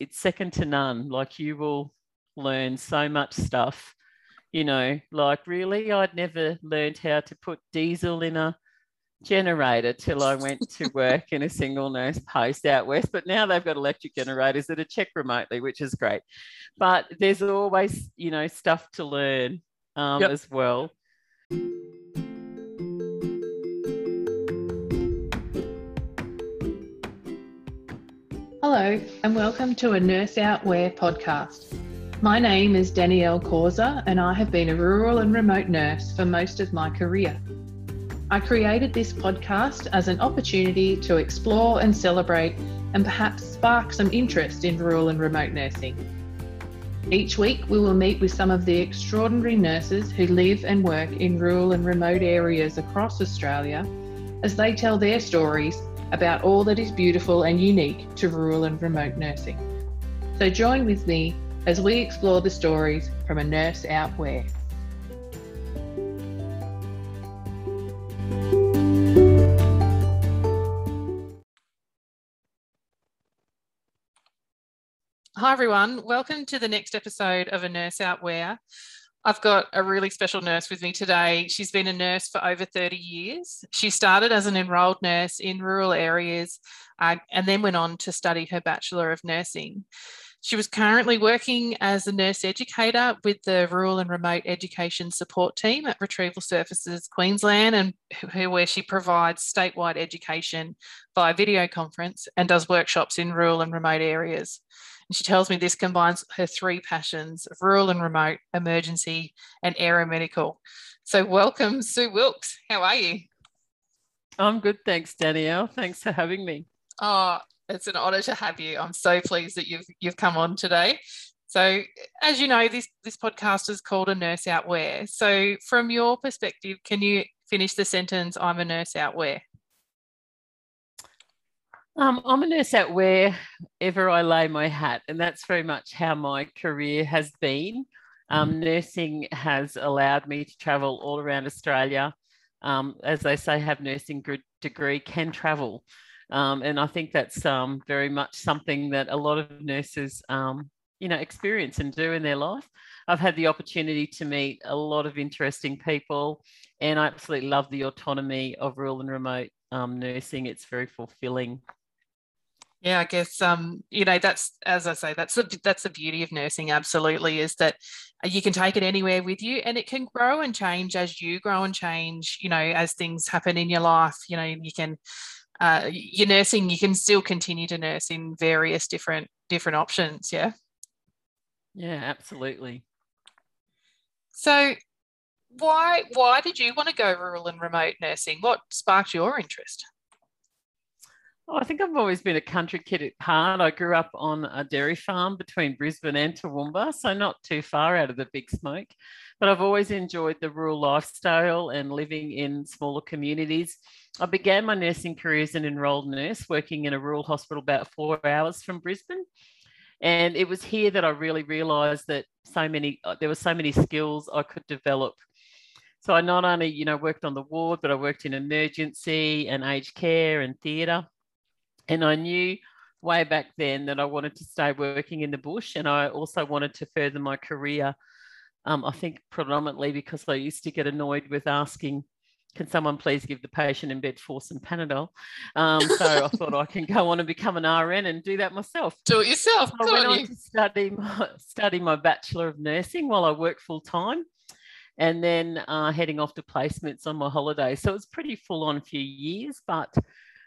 it's second to none. Like you will learn so much stuff. You know, like really, I'd never learned how to put diesel in a generator till I went to work in a single nurse post out west. But now they've got electric generators that are checked remotely, which is great. But there's always, you know, stuff to learn um, yep. as well. Hello, and welcome to a Nurse Out Where podcast. My name is Danielle Causa, and I have been a rural and remote nurse for most of my career. I created this podcast as an opportunity to explore and celebrate and perhaps spark some interest in rural and remote nursing. Each week, we will meet with some of the extraordinary nurses who live and work in rural and remote areas across Australia as they tell their stories about all that is beautiful and unique to rural and remote nursing. So join with me as we explore the stories from a nurse out where. Hi, everyone. Welcome to the next episode of A Nurse Out Where. I've got a really special nurse with me today. She's been a nurse for over 30 years. She started as an enrolled nurse in rural areas uh, and then went on to study her Bachelor of Nursing. She was currently working as a nurse educator with the Rural and Remote Education Support Team at Retrieval Services Queensland, and where she provides statewide education via video conference and does workshops in rural and remote areas. And she tells me this combines her three passions of rural and remote, emergency, and aeromedical. So, welcome, Sue Wilkes. How are you? I'm good. Thanks, Danielle. Thanks for having me. Oh, it's an honour to have you. I'm so pleased that you've you've come on today. So, as you know, this this podcast is called a nurse out where. So, from your perspective, can you finish the sentence? I'm a nurse out where. Um, I'm a nurse out wherever I lay my hat, and that's very much how my career has been. Um, mm-hmm. nursing has allowed me to travel all around Australia. Um, as they say, have nursing degree can travel, um, and I think that's um, very much something that a lot of nurses, um, you know, experience and do in their life. I've had the opportunity to meet a lot of interesting people, and I absolutely love the autonomy of rural and remote nursing. It's very fulfilling. Yeah, I guess um, you know that's as I say, that's the that's the beauty of nursing. Absolutely, is that you can take it anywhere with you, and it can grow and change as you grow and change. You know, as things happen in your life. You know, you can uh, your nursing, you can still continue to nurse in various different different options. Yeah. Yeah, absolutely. So, why why did you want to go rural and remote nursing? What sparked your interest? I think I've always been a country kid at heart. I grew up on a dairy farm between Brisbane and Toowoomba, so not too far out of the big smoke. But I've always enjoyed the rural lifestyle and living in smaller communities. I began my nursing career as an enrolled nurse, working in a rural hospital about four hours from Brisbane. And it was here that I really realised that so many uh, there were so many skills I could develop so I not only, you know, worked on the ward, but I worked in emergency and aged care and theatre. And I knew way back then that I wanted to stay working in the bush and I also wanted to further my career. Um, I think predominantly because I used to get annoyed with asking, can someone please give the patient in bed for some Panadol? Um, so I thought I can go on and become an RN and do that myself. Do it yourself. I went on, on to study my, study my Bachelor of Nursing while I worked full time and then uh, heading off to placements on my holiday. So it was pretty full on few years, but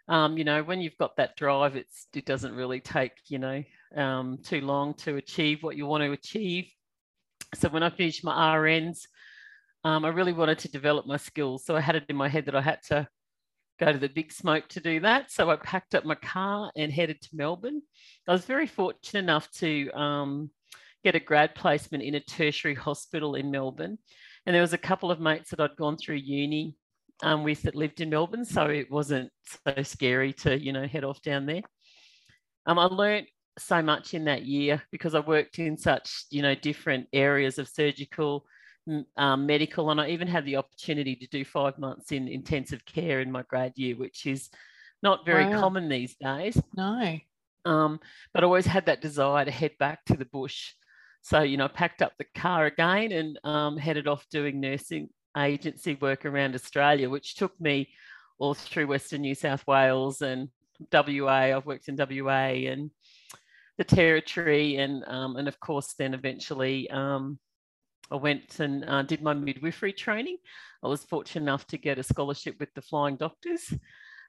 um, you know, when you've got that drive, it's it doesn't really take you know um, too long to achieve what you want to achieve. So when I finished my RNs, um, I really wanted to develop my skills. So I had it in my head that I had to go to the big smoke to do that. So I packed up my car and headed to Melbourne. I was very fortunate enough to um, get a grad placement in a tertiary hospital in Melbourne. And there was a couple of mates that I'd gone through uni um, with that lived in Melbourne, so it wasn't so scary to you know head off down there. Um, I learned so much in that year because I worked in such you know different areas of surgical, um, medical, and I even had the opportunity to do five months in intensive care in my grad year, which is not very wow. common these days. No. Um, but I always had that desire to head back to the bush. So, you know, I packed up the car again and um, headed off doing nursing agency work around Australia, which took me all through Western New South Wales and WA. I've worked in WA and the Territory, and um, and of course, then eventually um, I went and uh, did my midwifery training. I was fortunate enough to get a scholarship with the Flying Doctors.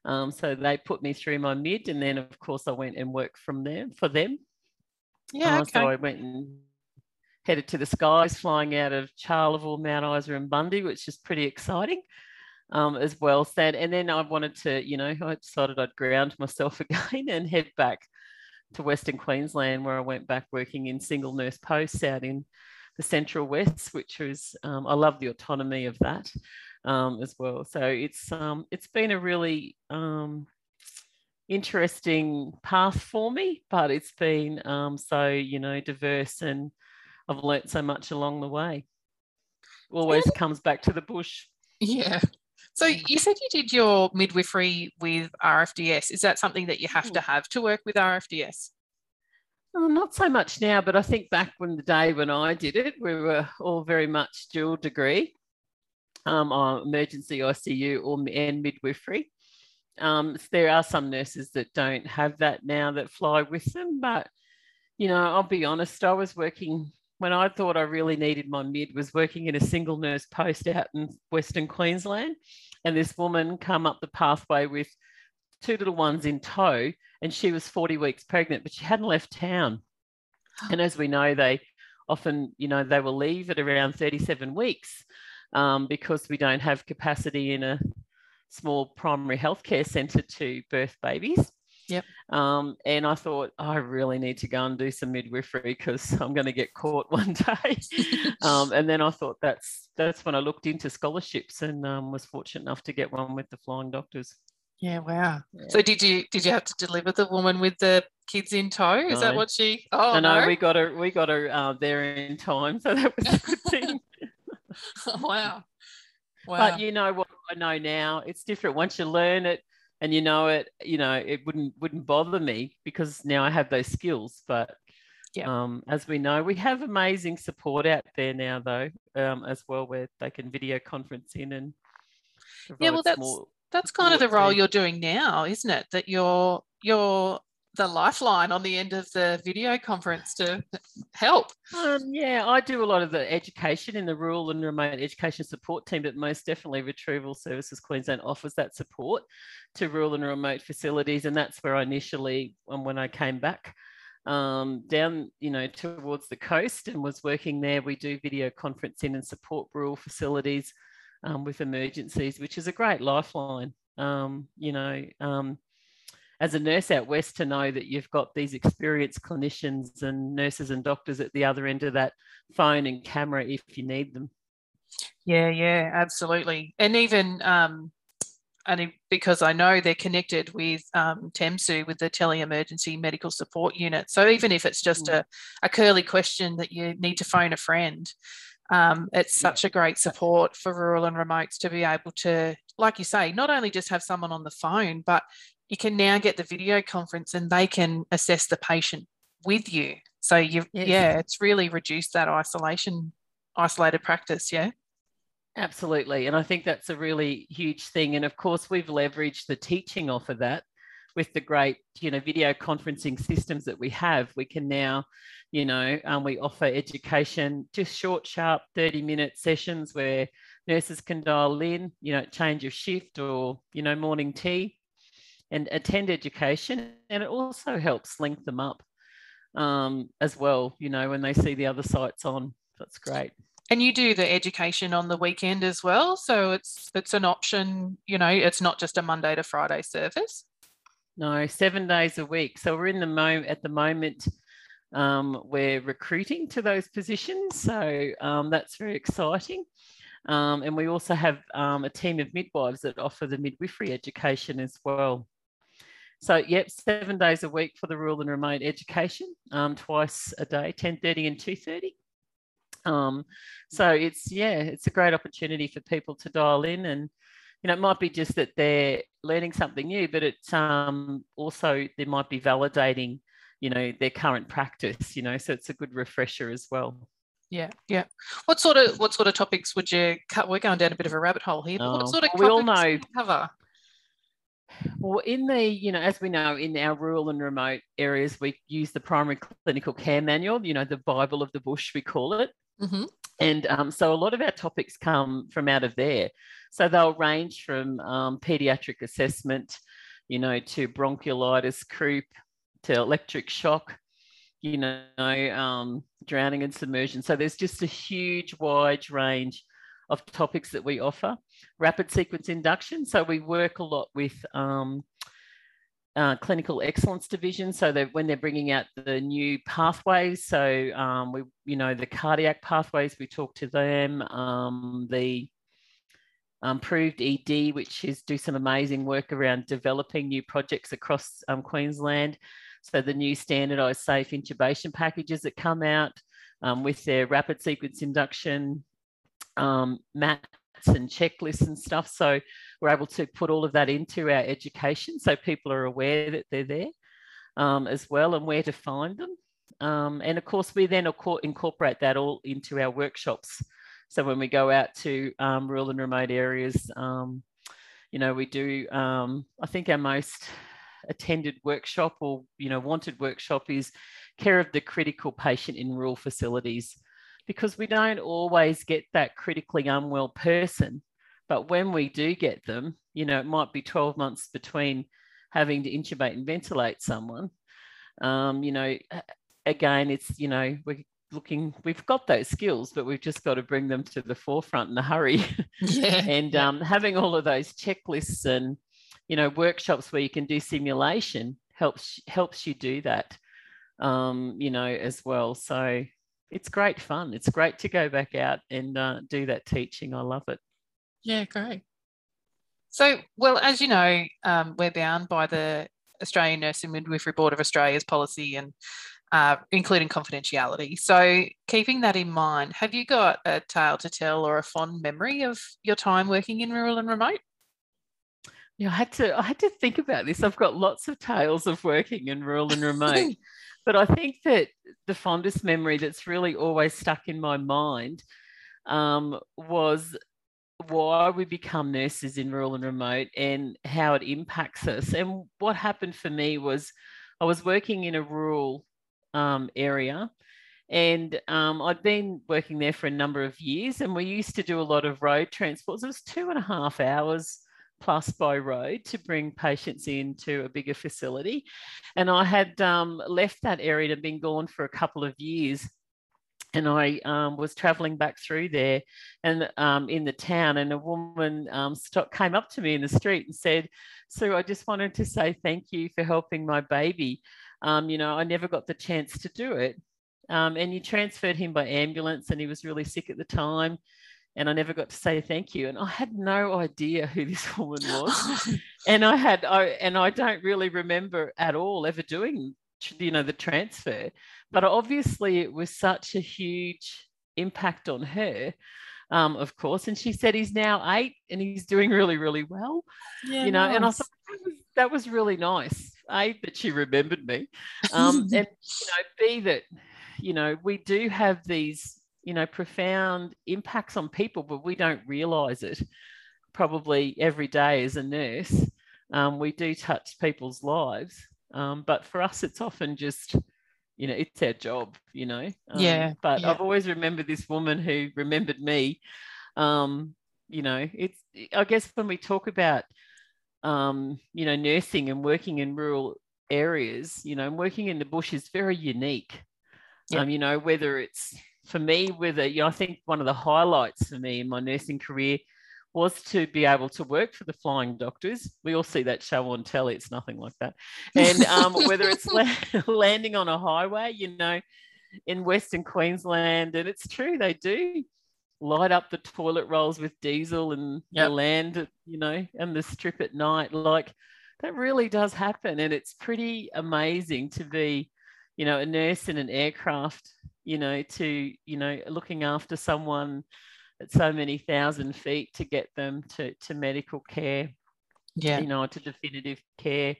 Um, so they put me through my mid, and then of course I went and worked from there for them. Yeah, Uh, okay. So I went and headed to the skies, flying out of Charleville, Mount Isa, and Bundy, which is pretty exciting um, as well. Said, and then I wanted to, you know, I decided I'd ground myself again and head back to Western Queensland, where I went back working in single nurse posts out in the Central West, which was um, I love the autonomy of that um, as well. So it's um, it's been a really um, interesting path for me, but it's been um, so you know diverse, and I've learnt so much along the way. Always comes back to the bush. Yeah. So you said you did your midwifery with RFDS. Is that something that you have to have to work with RFDS? Oh, not so much now, but I think back when the day when I did it, we were all very much dual degree, um, on emergency ICU or and midwifery. Um, there are some nurses that don't have that now that fly with them, but you know, I'll be honest. I was working when I thought I really needed my mid was working in a single nurse post out in Western Queensland, and this woman come up the pathway with two little ones in tow, and she was 40 weeks pregnant, but she hadn't left town. And as we know, they often, you know, they will leave at around 37 weeks um, because we don't have capacity in a small primary healthcare centre to birth babies. Yep. Um, and I thought I really need to go and do some midwifery because I'm going to get caught one day. um, and then I thought that's that's when I looked into scholarships and um, was fortunate enough to get one with the Flying Doctors. Yeah, wow. Yeah. So did you did you have to deliver the woman with the kids in tow? Is that what she? Oh I know no! we got her we got her uh, there in time, so that was a good thing. wow. Wow. But you know what I know now, it's different. Once you learn it and you know it, you know, it wouldn't wouldn't bother me because now I have those skills. But Yeah. um, as we know, we have amazing support out there now though, um, as well, where they can video conference in and Yeah, well, that's- That's kind of the role you're doing now, isn't it? That you're you're the lifeline on the end of the video conference to help. Um, yeah, I do a lot of the education in the rural and remote education support team, but most definitely Retrieval Services Queensland offers that support to rural and remote facilities, and that's where I initially, um, when I came back um, down, you know, towards the coast and was working there, we do video conferencing and support rural facilities um, with emergencies, which is a great lifeline. Um, you know, um, as a nurse out west to know that you've got these experienced clinicians and nurses and doctors at the other end of that phone and camera if you need them. Yeah, yeah, absolutely. And even um, and because I know they're connected with um, TEMSU with the tele-emergency medical support unit. So even if it's just Mm. a, a curly question that you need to phone a friend, um, it's such a great support for rural and remotes to be able to, like you say, not only just have someone on the phone, but you can now get the video conference and they can assess the patient with you. So you, Yes. yeah, it's really reduced that isolation, isolated practice. Yeah. Absolutely. And I think that's a really huge thing. And of course, we've leveraged the teaching off of that with the great, you know, video conferencing systems that we have. We can now, you know, um, we offer education, just short, sharp 30 minute sessions where nurses can dial in, you know, change of shift or, you know, morning tea and attend education. And it also helps link them up um, as well, you know, when they see the other sites on. That's great. And you do the education on the weekend as well, so it's it's an option. You know, it's not just a Monday to Friday service. No, seven days a week. So we're in the moment at the moment. Um, we're recruiting to those positions, so um, that's very exciting. Um, and we also have um, a team of midwives that offer the midwifery education as well. So, yep, seven days a week for the rural and remote education, um, twice a day, ten thirty and two thirty. Um, so it's yeah, it's a great opportunity for people to dial in and you know, it might be just that they're learning something new, but it's um, also they might be validating you know, their current practice, you know, so it's a good refresher as well. Yeah, yeah. What sort of what sort of topics would you cut? We're going down a bit of a rabbit hole here. But what Oh, sort of we all topics know- cover? Well, in the, you know, as we know, in our rural and remote areas, we use the primary clinical care manual, you know, the Bible of the bush, we call it. Mhm. And um, so a lot of our topics come from out of there. So they'll range from um, pediatric assessment, you know, to bronchiolitis, croup, to electric shock, you know, um, drowning and submersion. So there's just a huge wide range of topics that we offer. Rapid sequence induction. So we work a lot with um, uh, clinical excellence division. So that when they're bringing out the new pathways, so um, we, you know, the cardiac pathways, we talk to them. Um, the um, proved ED, which is do some amazing work around developing new projects across um, Queensland. So the new standardised safe intubation packages that come out um, with their rapid sequence induction um, mats and checklists and stuff. So we're able to put all of that into our education so people are aware that they're there um, as well and where to find them. Um, and of course, we then incorporate that all into our workshops. So when we go out to um, rural and remote areas, um, you know, we do, um, I think our most attended workshop or, you know, wanted workshop is care of the critical patient in rural facilities because we don't always get that critically unwell person. But when we do get them, you know, it might be 12 months between having to intubate and ventilate someone. Um, you know, again, it's, you know, we're looking, we've got those skills, but we've just got to bring them to the forefront in a hurry. Yeah. and um, having all of those checklists and, you know, workshops where you can do simulation helps helps you do that, um, you know, as well. So it's great fun. It's great to go back out and uh, do that teaching. I love it. Yeah, great. So, well, as you know, um, we're bound by the Australian Nursing Midwifery Board of Australia's policy and uh, including confidentiality. So, keeping that in mind, have you got a tale to tell or a fond memory of your time working in rural and remote? Yeah, I had to I had to think about this. I've got lots of tales of working in rural and remote, but I think that the fondest memory that's really always stuck in my mind um, was why we become nurses in rural and remote and how it impacts us. And what happened for me was I was working in a rural um, area and um, I'd been working there for a number of years and we used to do a lot of road transports. It was two and a half hours plus by road to bring patients into a bigger facility. And I had um, left that area and been gone for a couple of years. And I um, was traveling back through there and um, in the town, and a woman um, stopped, came up to me in the street and said, Sue, I just wanted to say thank you for helping my baby. Um, you know, I never got the chance to do it. Um, and you transferred him by ambulance, and he was really sick at the time and I never got to say thank you. And I had no idea who this woman was. and I had, I, and I don't really remember at all ever doing, you know, the transfer. But obviously, it was such a huge impact on her, um, of course. And she said he's now eight and he's doing really, really well, yeah, you know. And I nice. thought that was, that was really nice. A that she remembered me, um, and you know, B that you know we do have these you know, profound impacts on people, but we don't realize it probably every day as a nurse. Um, we do touch people's lives, um, but for us, it's often just, you know, it's our job, you know. Um, Yeah, But yeah. I've always remembered this woman who remembered me. Um, you know, it's, I guess when we talk about, um, you know, nursing and working in rural areas, you know, working in the bush is very unique. Yeah. Um, you know, whether it's for me, whether you know, I think one of the highlights for me in my nursing career was to be able to work for the flying doctors. We all see that show on telly. It's nothing like that. And um, whether it's la- landing on a highway, you know, in Western Queensland, and it's true they do light up the toilet rolls with diesel and Yep. the land, you know, and the strip at night. Like that really does happen, and it's pretty amazing to be, you know, a nurse in an aircraft you know, to, you know, looking after someone at so many thousand feet to get them to, to medical care, yeah, you know, to definitive care.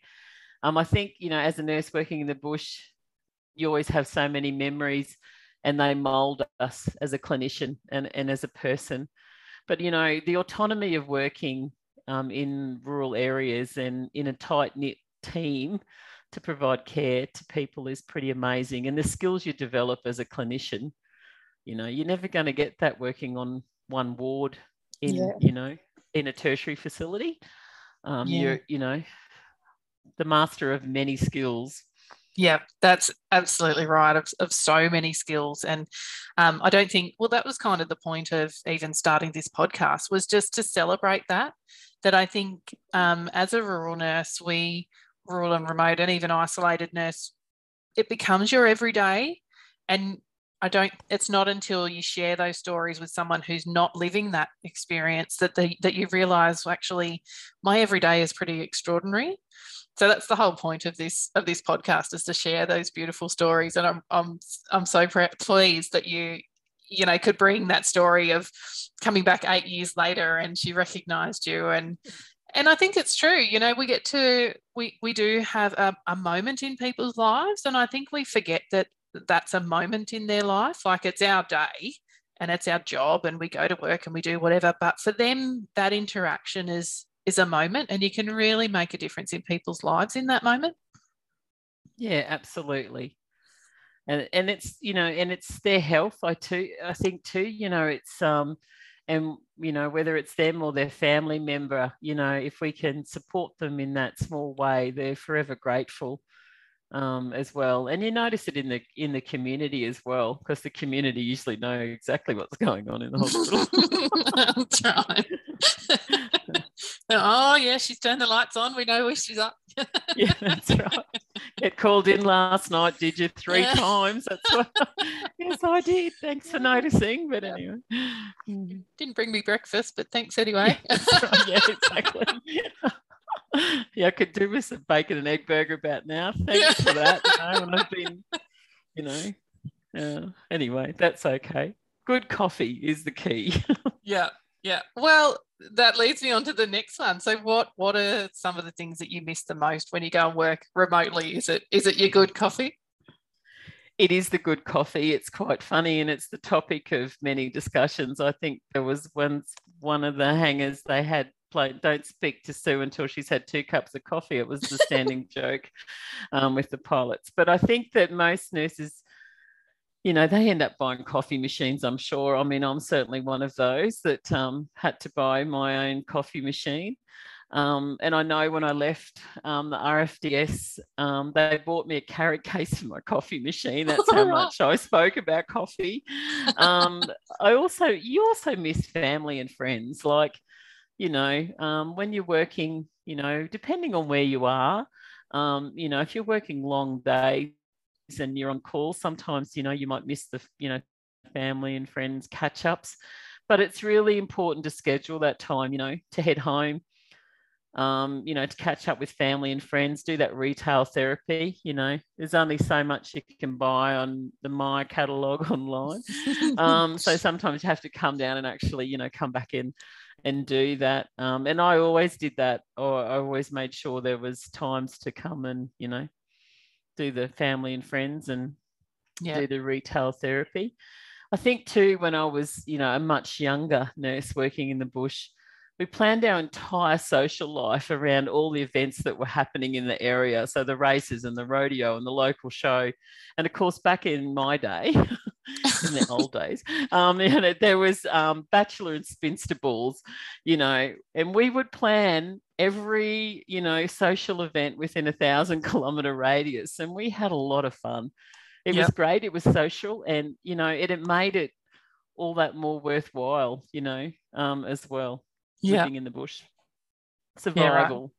Um, I think, you know, as a nurse working in the bush, you always have so many memories and they mold us as a clinician and, and as a person. But, you know, the autonomy of working um, in rural areas and in a tight knit team to provide care to people is pretty amazing. And the skills you develop as a clinician, you know, you're never going to get that working on one ward in, yeah. you know, in a tertiary facility. Um, yeah. You're, you know, the master of many skills. Yeah, that's absolutely right. Of, of so many skills, and um, I don't think. Well, that was kind of the point of even starting this podcast was just to celebrate that. That I think um, as a rural nurse, we rural and remote and even isolatedness, it becomes your everyday, and I don't. It's not until you share those stories with someone who's not living that experience that the, that you realise well, actually my everyday is pretty extraordinary. So that's the whole point of this of this podcast is to share those beautiful stories, and I'm I'm I'm so pleased that you you know could bring that story of coming back eight years later and she recognised you and and I think it's true. You know, we get to we we do have a, a moment in people's lives, and I think we forget that that's a moment in their life. Like it's our day and it's our job and we go to work and we do whatever. But for them, that interaction is is a moment and you can really make a difference in people's lives in that moment. Yeah, absolutely. And and it's, you know, and it's their health, I too I think too, you know, it's um and you know whether it's them or their family member you know if we can support them in that small way they're forever grateful um, as well. And you notice it in the in the community as well, because the community usually know exactly what's going on in the hospital. that's right. oh yeah, she's turned the lights on. We know where she's up. yeah, that's right. Get called in last night, did you? Three yeah. times. That's what. yes, I did. Thanks for noticing. But anyway, didn't bring me breakfast, but thanks anyway. yeah, right. yeah exactly. yeah, I could do with some bacon and egg burger about now. Thanks for that. You know, I've been, you know, uh, anyway, that's okay. Good coffee is the key. yeah, yeah. Well, that leads me on to the next one. So, what what are some of the things that you miss the most when you go and work remotely? Is it is it your good coffee? It is the good coffee. It's quite funny, and it's the topic of many discussions. I think there was once one of the hangars they had like don't speak to Sue until she's had two cups of coffee. It was the standing joke um, with the pilots. But I think that most nurses, you know, they end up buying coffee machines, I'm sure. I mean, I'm certainly one of those that um, had to buy my own coffee machine. Um, and I know when I left um, the RFDS, um, they bought me a carrot case for my coffee machine. That's how much I spoke about coffee. Um, I also, you also miss family and friends. Like, you know, um, when you're working, you know, depending on where you are, um, you know, if you're working long days and you're on call, sometimes, you know, you might miss the, you know, family and friends catch ups. But it's really important to schedule that time, you know, to head home, um, you know, to catch up with family and friends, do that retail therapy. You know, there's only so much you can buy on the Myer catalogue online. um, so sometimes you have to come down and actually, you know, come back in and do that. Um, and I always did that, or I always made sure there was times to come and you know do the family and friends and do the retail therapy. I think too when I was you know a much younger nurse working in the bush, we planned our entire social life around all the events that were happening in the area. So the races and the rodeo and the local show. And of course, back in my day, in the old days, um, you know, there was um, bachelor and spinster balls, you know, and we would plan every, you know, social event within a thousand kilometer radius. And we had a lot of fun. It yep. was great. It was social and, you know, it, it made it all that more worthwhile, you know, um, as well yeah. living in the bush. Survival.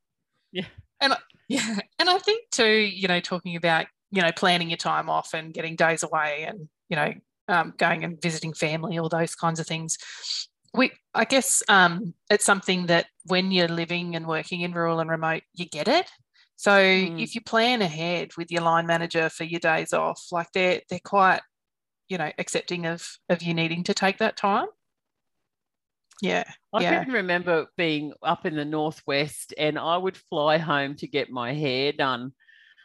Yeah. Right. yeah. And yeah, and I think too, you know, talking about you know planning your time off and getting days away, and you know, um, going and visiting family, all those kinds of things. We, I guess, um, it's something that when you're living and working in rural and remote, you get it. So mm. if you plan ahead with your line manager for your days off, like they're they're quite, you know, accepting of of you needing to take that time. Yeah. I yeah. can remember being up in the northwest and I would fly home to get my hair done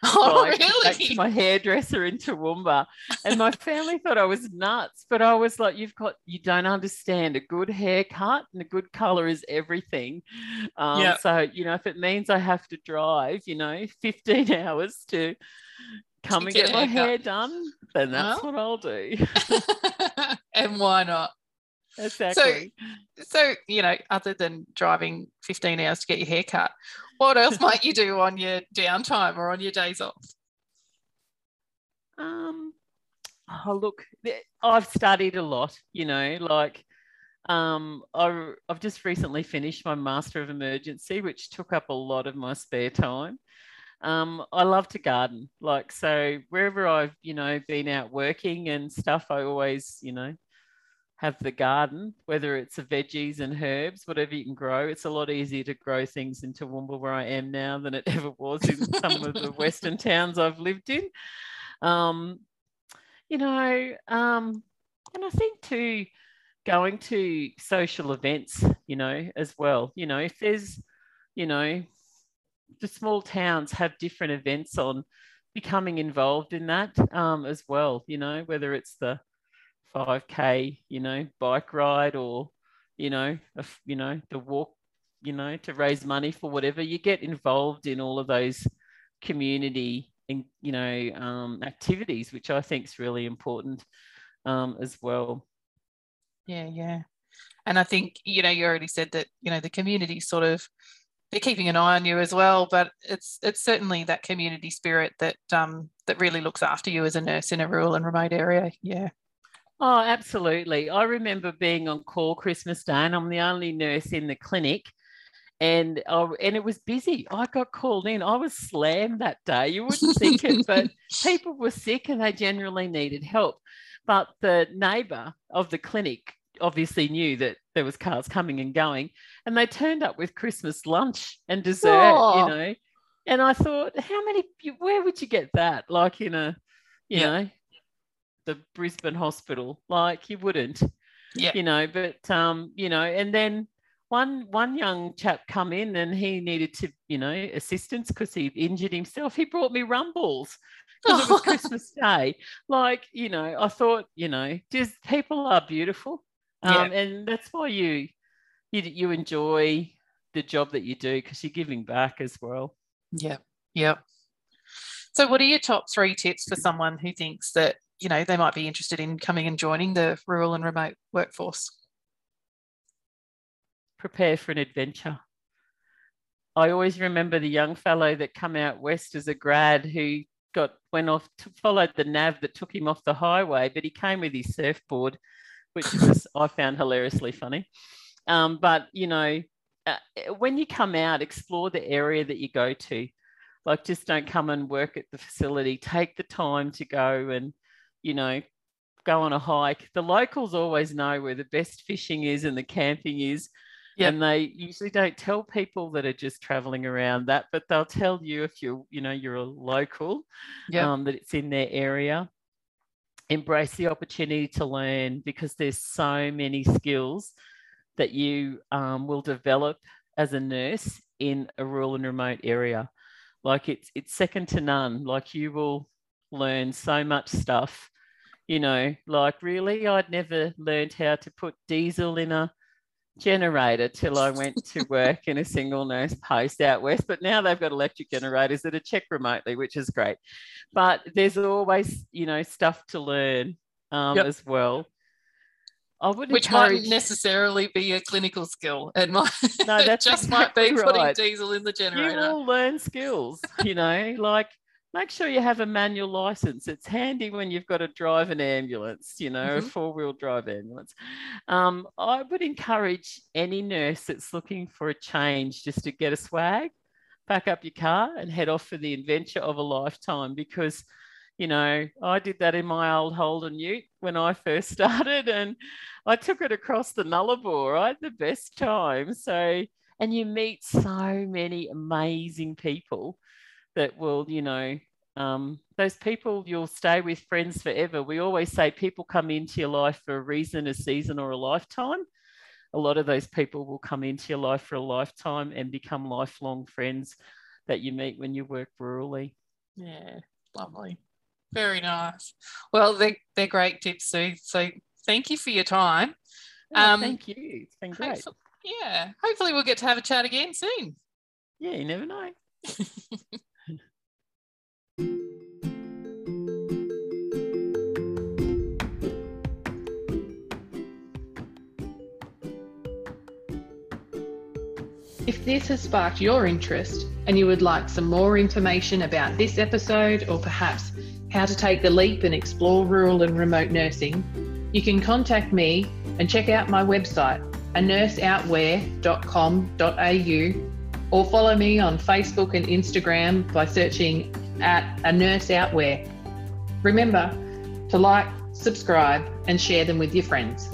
Oh, like, really? to my hairdresser in Toowoomba. And my family thought I was nuts, but I was like, you've got, you don't understand. A good haircut and a good color is everything. Um, Yep. So, you know, if it means I have to drive, you know, 15 hours to come and get get, my hair done, then that's Well. what I'll do. and why not? Exactly. So, you know, other than driving 15 hours to get your hair cut, what else might you do on your downtime or on your days off? Um, oh, look, I've studied a lot, you know, like um, I, I've just recently finished my Master of Emergency, which took up a lot of my spare time. Um, I love to garden, like, so wherever I've, you know, been out working and stuff, I always, you know, have the garden, whether it's veggies and herbs, whatever you can grow. It's a lot easier to grow things in Toowoomba where I am now than it ever was in some of the Western towns I've lived in. Um, you know, um, and I think too, going to social events, you know, as well. You know, if there's, you know, the small towns have different events on, becoming involved in that um, as well. You know, whether it's the 5k, you know, bike ride or, you know, a you know, the walk, you know, to raise money for whatever. You get involved in all of those community and you know um, activities, which I think is really important um, as well. Yeah, yeah. And I think, you know, you already said that, you know, the community sort of they're keeping an eye on you as well, but it's it's certainly that community spirit that um that really looks after you as a nurse in a rural and remote area. Yeah. Oh, absolutely. I remember being on call Christmas Day, and I'm the only nurse in the clinic. And oh, and it was busy. I got called in. I was slammed that day. You wouldn't think it, but people were sick and they generally needed help. But the neighbour of the clinic obviously knew that there was cars coming and going, and they turned up with Christmas lunch and dessert. You know, and I thought, how many? Where would you get that? Like in a, you Yeah. know, the Brisbane hospital. Like you wouldn't Yeah. you know but um you know and then one one young chap come in and he needed to you know assistance because he injured himself he brought me rumbles because it was christmas day like you know i thought you know just people are beautiful um and that's why you you, you enjoy the job that you do because you're giving back as well Yeah. Yeah. So what are your top three tips for someone who thinks that, you know, they might be interested in coming and joining the rural and remote workforce? prepare for an adventure. I always remember the young fellow that come out west as a grad who got went off to followed the nav that took him off the highway, but he came with his surfboard, which was I found hilariously funny. Um, but you know, uh, when you come out, explore the area that you go to. Like, just don't come and work at the facility. Take the time to go and, you know, go on a hike. The locals always know where the best fishing is and the camping is. Yep. And they usually don't tell people that are just traveling around that, but they'll tell you if you're, you know, you're a local, Yeah. um, that it's in their area. Embrace the opportunity to learn because there's so many skills that you um, will develop as a nurse in a rural and remote area. Like it's it's second to none. Like you will learn so much stuff. You know, like really, I'd never learned how to put diesel in a generator till I went to work in a single nurse post out west. But now they've got electric generators that are checked remotely, which is great. But there's always, you know, stuff to learn um, Yep. as well. I would Which encourage, mightn't necessarily be a clinical skill. It might No, that's just might be exactly putting diesel in the generator. you will learn skills, you know, like make sure you have a manual license. It's handy when you've got to drive an ambulance, you know, a Mhm. four wheel drive ambulance. Um, I would encourage any nurse that's looking for a change just to get a swag, pack up your car and head off for the adventure of a lifetime because. You know, I did that in my old Holden Ute when I first started, and I took it across the Nullarbor. I had the best time. So, and you meet so many amazing people that will, you know, um, those people you'll stay with friends forever. We always say people come into your life for a reason, a season, or a lifetime. A lot of those people will come into your life for a lifetime and become lifelong friends that you meet when you work rurally. Yeah, lovely. Very nice. Well, they're, they're great tips, Sue. So thank you for your time. Oh, um, thank you. It's been great. Hopefully, yeah. Hopefully we'll get to have a chat again soon. Yeah, you never know. If this has sparked your interest and you would like some more information about this episode or perhaps how to take the leap and explore rural and remote nursing, you can contact me and check out my website, anurseoutwhere.com.au, or follow me on Facebook and Instagram by searching at a nurse outwhere. Remember to like, subscribe, and share them with your friends.